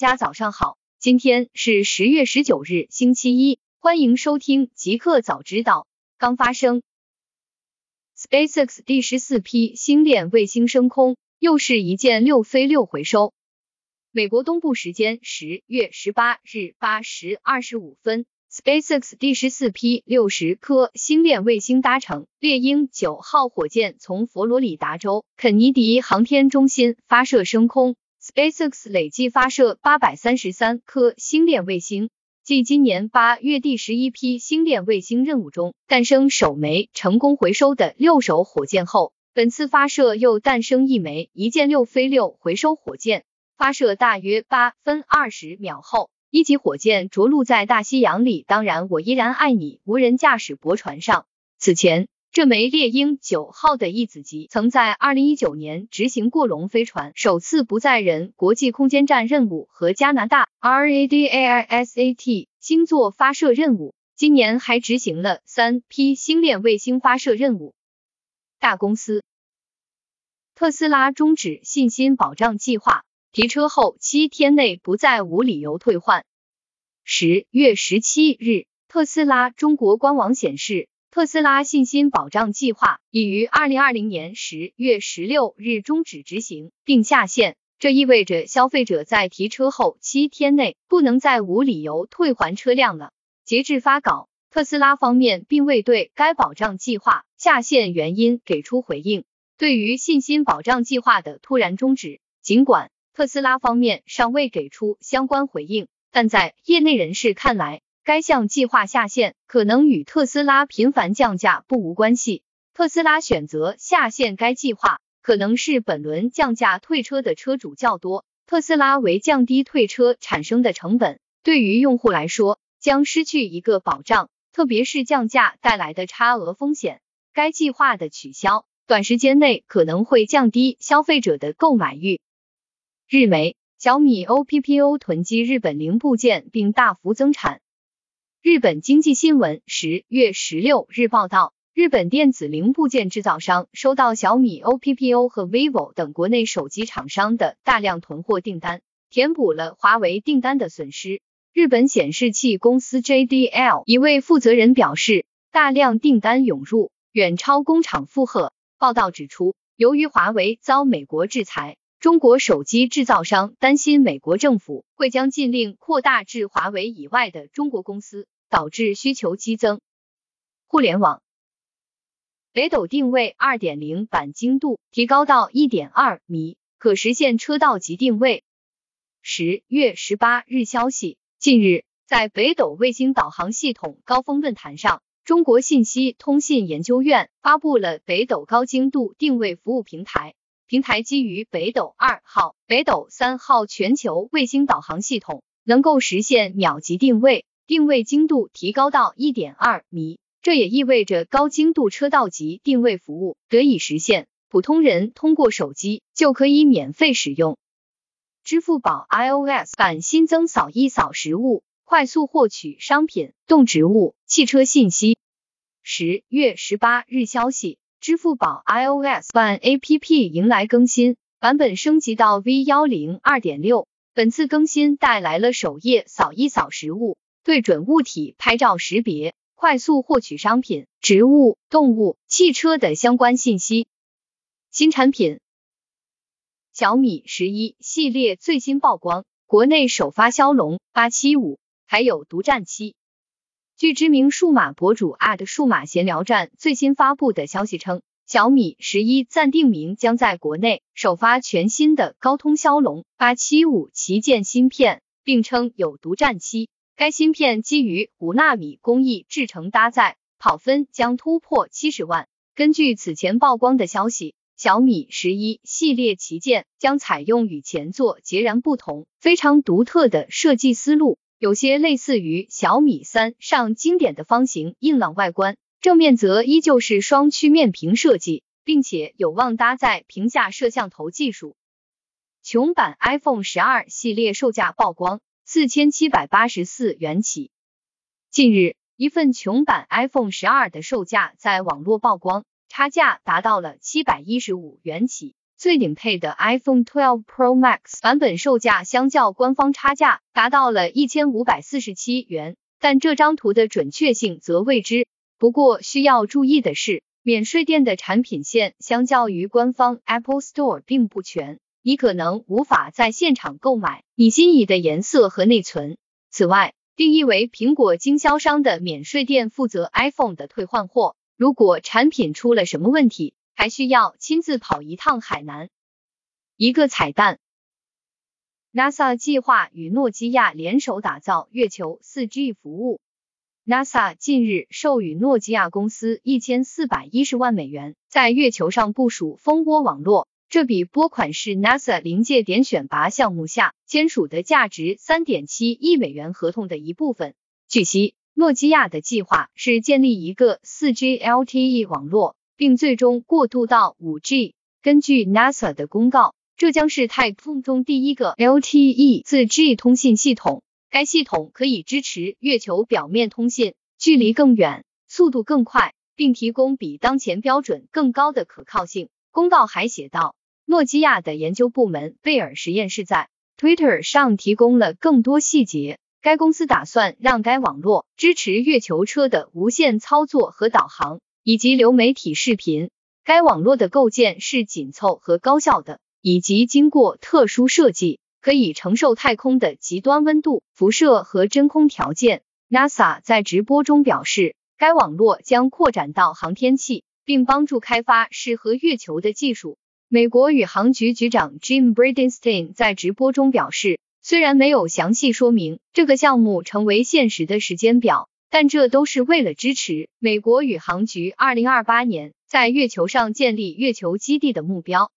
家早上好，今天是十月十九日，星期一，欢迎收听极客早知道。刚发生，SpaceX 第十四批星链卫星升空，又是一件六飞六回收。美国东部时间十月十八日八时二十五分。SpaceX 第十四批六十颗星链卫星搭乘猎鹰九号火箭从佛罗里达州肯尼迪航天中心发射升空。SpaceX 累计发射八百三十三颗星链卫星，继今年八月第十一批星链卫星任务中诞生首枚成功回收的六手火箭后，本次发射又诞生一枚一箭六飞六回收火箭。发射大约八分二十秒后。一级火箭着陆在大西洋里，当然我依然爱你无人驾驶驳船上。此前，这枚猎鹰九号的一子级曾在二零一九年执行过龙飞船首次不载人国际空间站任务和加拿大 RADARSAT 星座发射任务，今年还执行了三批星链卫星发射任务。大公司，特斯拉终止信心保障计划。提车后七天内不再无理由退换。十月十七日，特斯拉中国官网显示，特斯拉信心保障计划已于二零二零年十月十六日终止执行并下线。这意味着消费者在提车后七天内不能再无理由退还车辆了。截至发稿，特斯拉方面并未对该保障计划下线原因给出回应。对于信心保障计划的突然终止，尽管特斯拉方面尚未给出相关回应，但在业内人士看来，该项计划下线可能与特斯拉频繁降价不无关系。特斯拉选择下线该计划，可能是本轮降价退车的车主较多，特斯拉为降低退车产生的成本，对于用户来说将失去一个保障，特别是降价带来的差额风险。该计划的取消，短时间内可能会降低消费者的购买欲。日媒小米 OPPO 囤积日本零部件并大幅增产。日本经济新闻十月十六日报道，日本电子零部件制造商收到小米 OPPO 和 vivo 等国内手机厂商的大量囤货订单，填补了华为订单的损失。日本显示器公司 JDL 一位负责人表示，大量订单涌入，远超工厂负荷。报道指出，由于华为遭美国制裁。中国手机制造商担心美国政府会将禁令扩大至华为以外的中国公司，导致需求激增。互联网，北斗定位二点零版精度提高到一点二米，可实现车道级定位。十月十八日消息，近日在北斗卫星导航系统高峰论坛上，中国信息通信研究院发布了北斗高精度定位服务平台。平台基于北斗二号、北斗三号全球卫星导航系统，能够实现秒级定位，定位精度提高到一点二米。这也意味着高精度车道级定位服务得以实现，普通人通过手机就可以免费使用。支付宝 iOS 版新增扫一扫实物，快速获取商品、动植物、汽车信息。十月十八日消息。支付宝 iOS 版 APP 迎来更新，版本升级到 V 幺零二点六。本次更新带来了首页扫一扫实物、对准物体拍照识别、快速获取商品、植物、动物、汽车的相关信息。新产品，小米十一系列最新曝光，国内首发骁龙八七五，还有独占七。据知名数码博主 at 数码闲聊站最新发布的消息称，小米十一暂定名将在国内首发全新的高通骁龙八七五旗舰芯片，并称有独占期。该芯片基于五纳米工艺制成搭载，跑分将突破七十万。根据此前曝光的消息，小米十一系列旗舰将采用与前作截然不同、非常独特的设计思路。有些类似于小米三上经典的方形硬朗外观，正面则依旧是双曲面屏设计，并且有望搭载屏下摄像头技术。穷版 iPhone 十二系列售价曝光，四千七百八十四元起。近日，一份穷版 iPhone 十二的售价在网络曝光，差价达到了七百一十五元起。最顶配的 iPhone 12 Pro Max 版本售价相较官方差价达到了一千五百四十七元，但这张图的准确性则未知。不过需要注意的是，免税店的产品线相较于官方 Apple Store 并不全，你可能无法在现场购买你心仪的颜色和内存。此外，定义为苹果经销商的免税店负责 iPhone 的退换货，如果产品出了什么问题，还需要亲自跑一趟海南。一个彩蛋，NASA 计划与诺基亚联手打造月球 4G 服务。NASA 近日授予诺基亚公司一千四百一十万美元，在月球上部署蜂窝网络。这笔拨款是 NASA 临界点选拔项目下签署的价值三点七亿美元合同的一部分。据悉，诺基亚的计划是建立一个四 G LTE 网络，并最终过渡到五 G。根据 NASA 的公告，这将是太空中第一个 LTE 四 G 通信系统。该系统可以支持月球表面通信，距离更远，速度更快，并提供比当前标准更高的可靠性。公告还写道。诺基亚的研究部门贝尔实验室在 Twitter 上提供了更多细节。该公司打算让该网络支持月球车的无线操作和导航，以及流媒体视频。该网络的构建是紧凑和高效的，以及经过特殊设计，可以承受太空的极端温度、辐射和真空条件。NASA 在直播中表示，该网络将扩展到航天器，并帮助开发适合月球的技术。美国宇航局局长 Jim Bridenstine 在直播中表示，虽然没有详细说明这个项目成为现实的时间表，但这都是为了支持美国宇航局2028年在月球上建立月球基地的目标。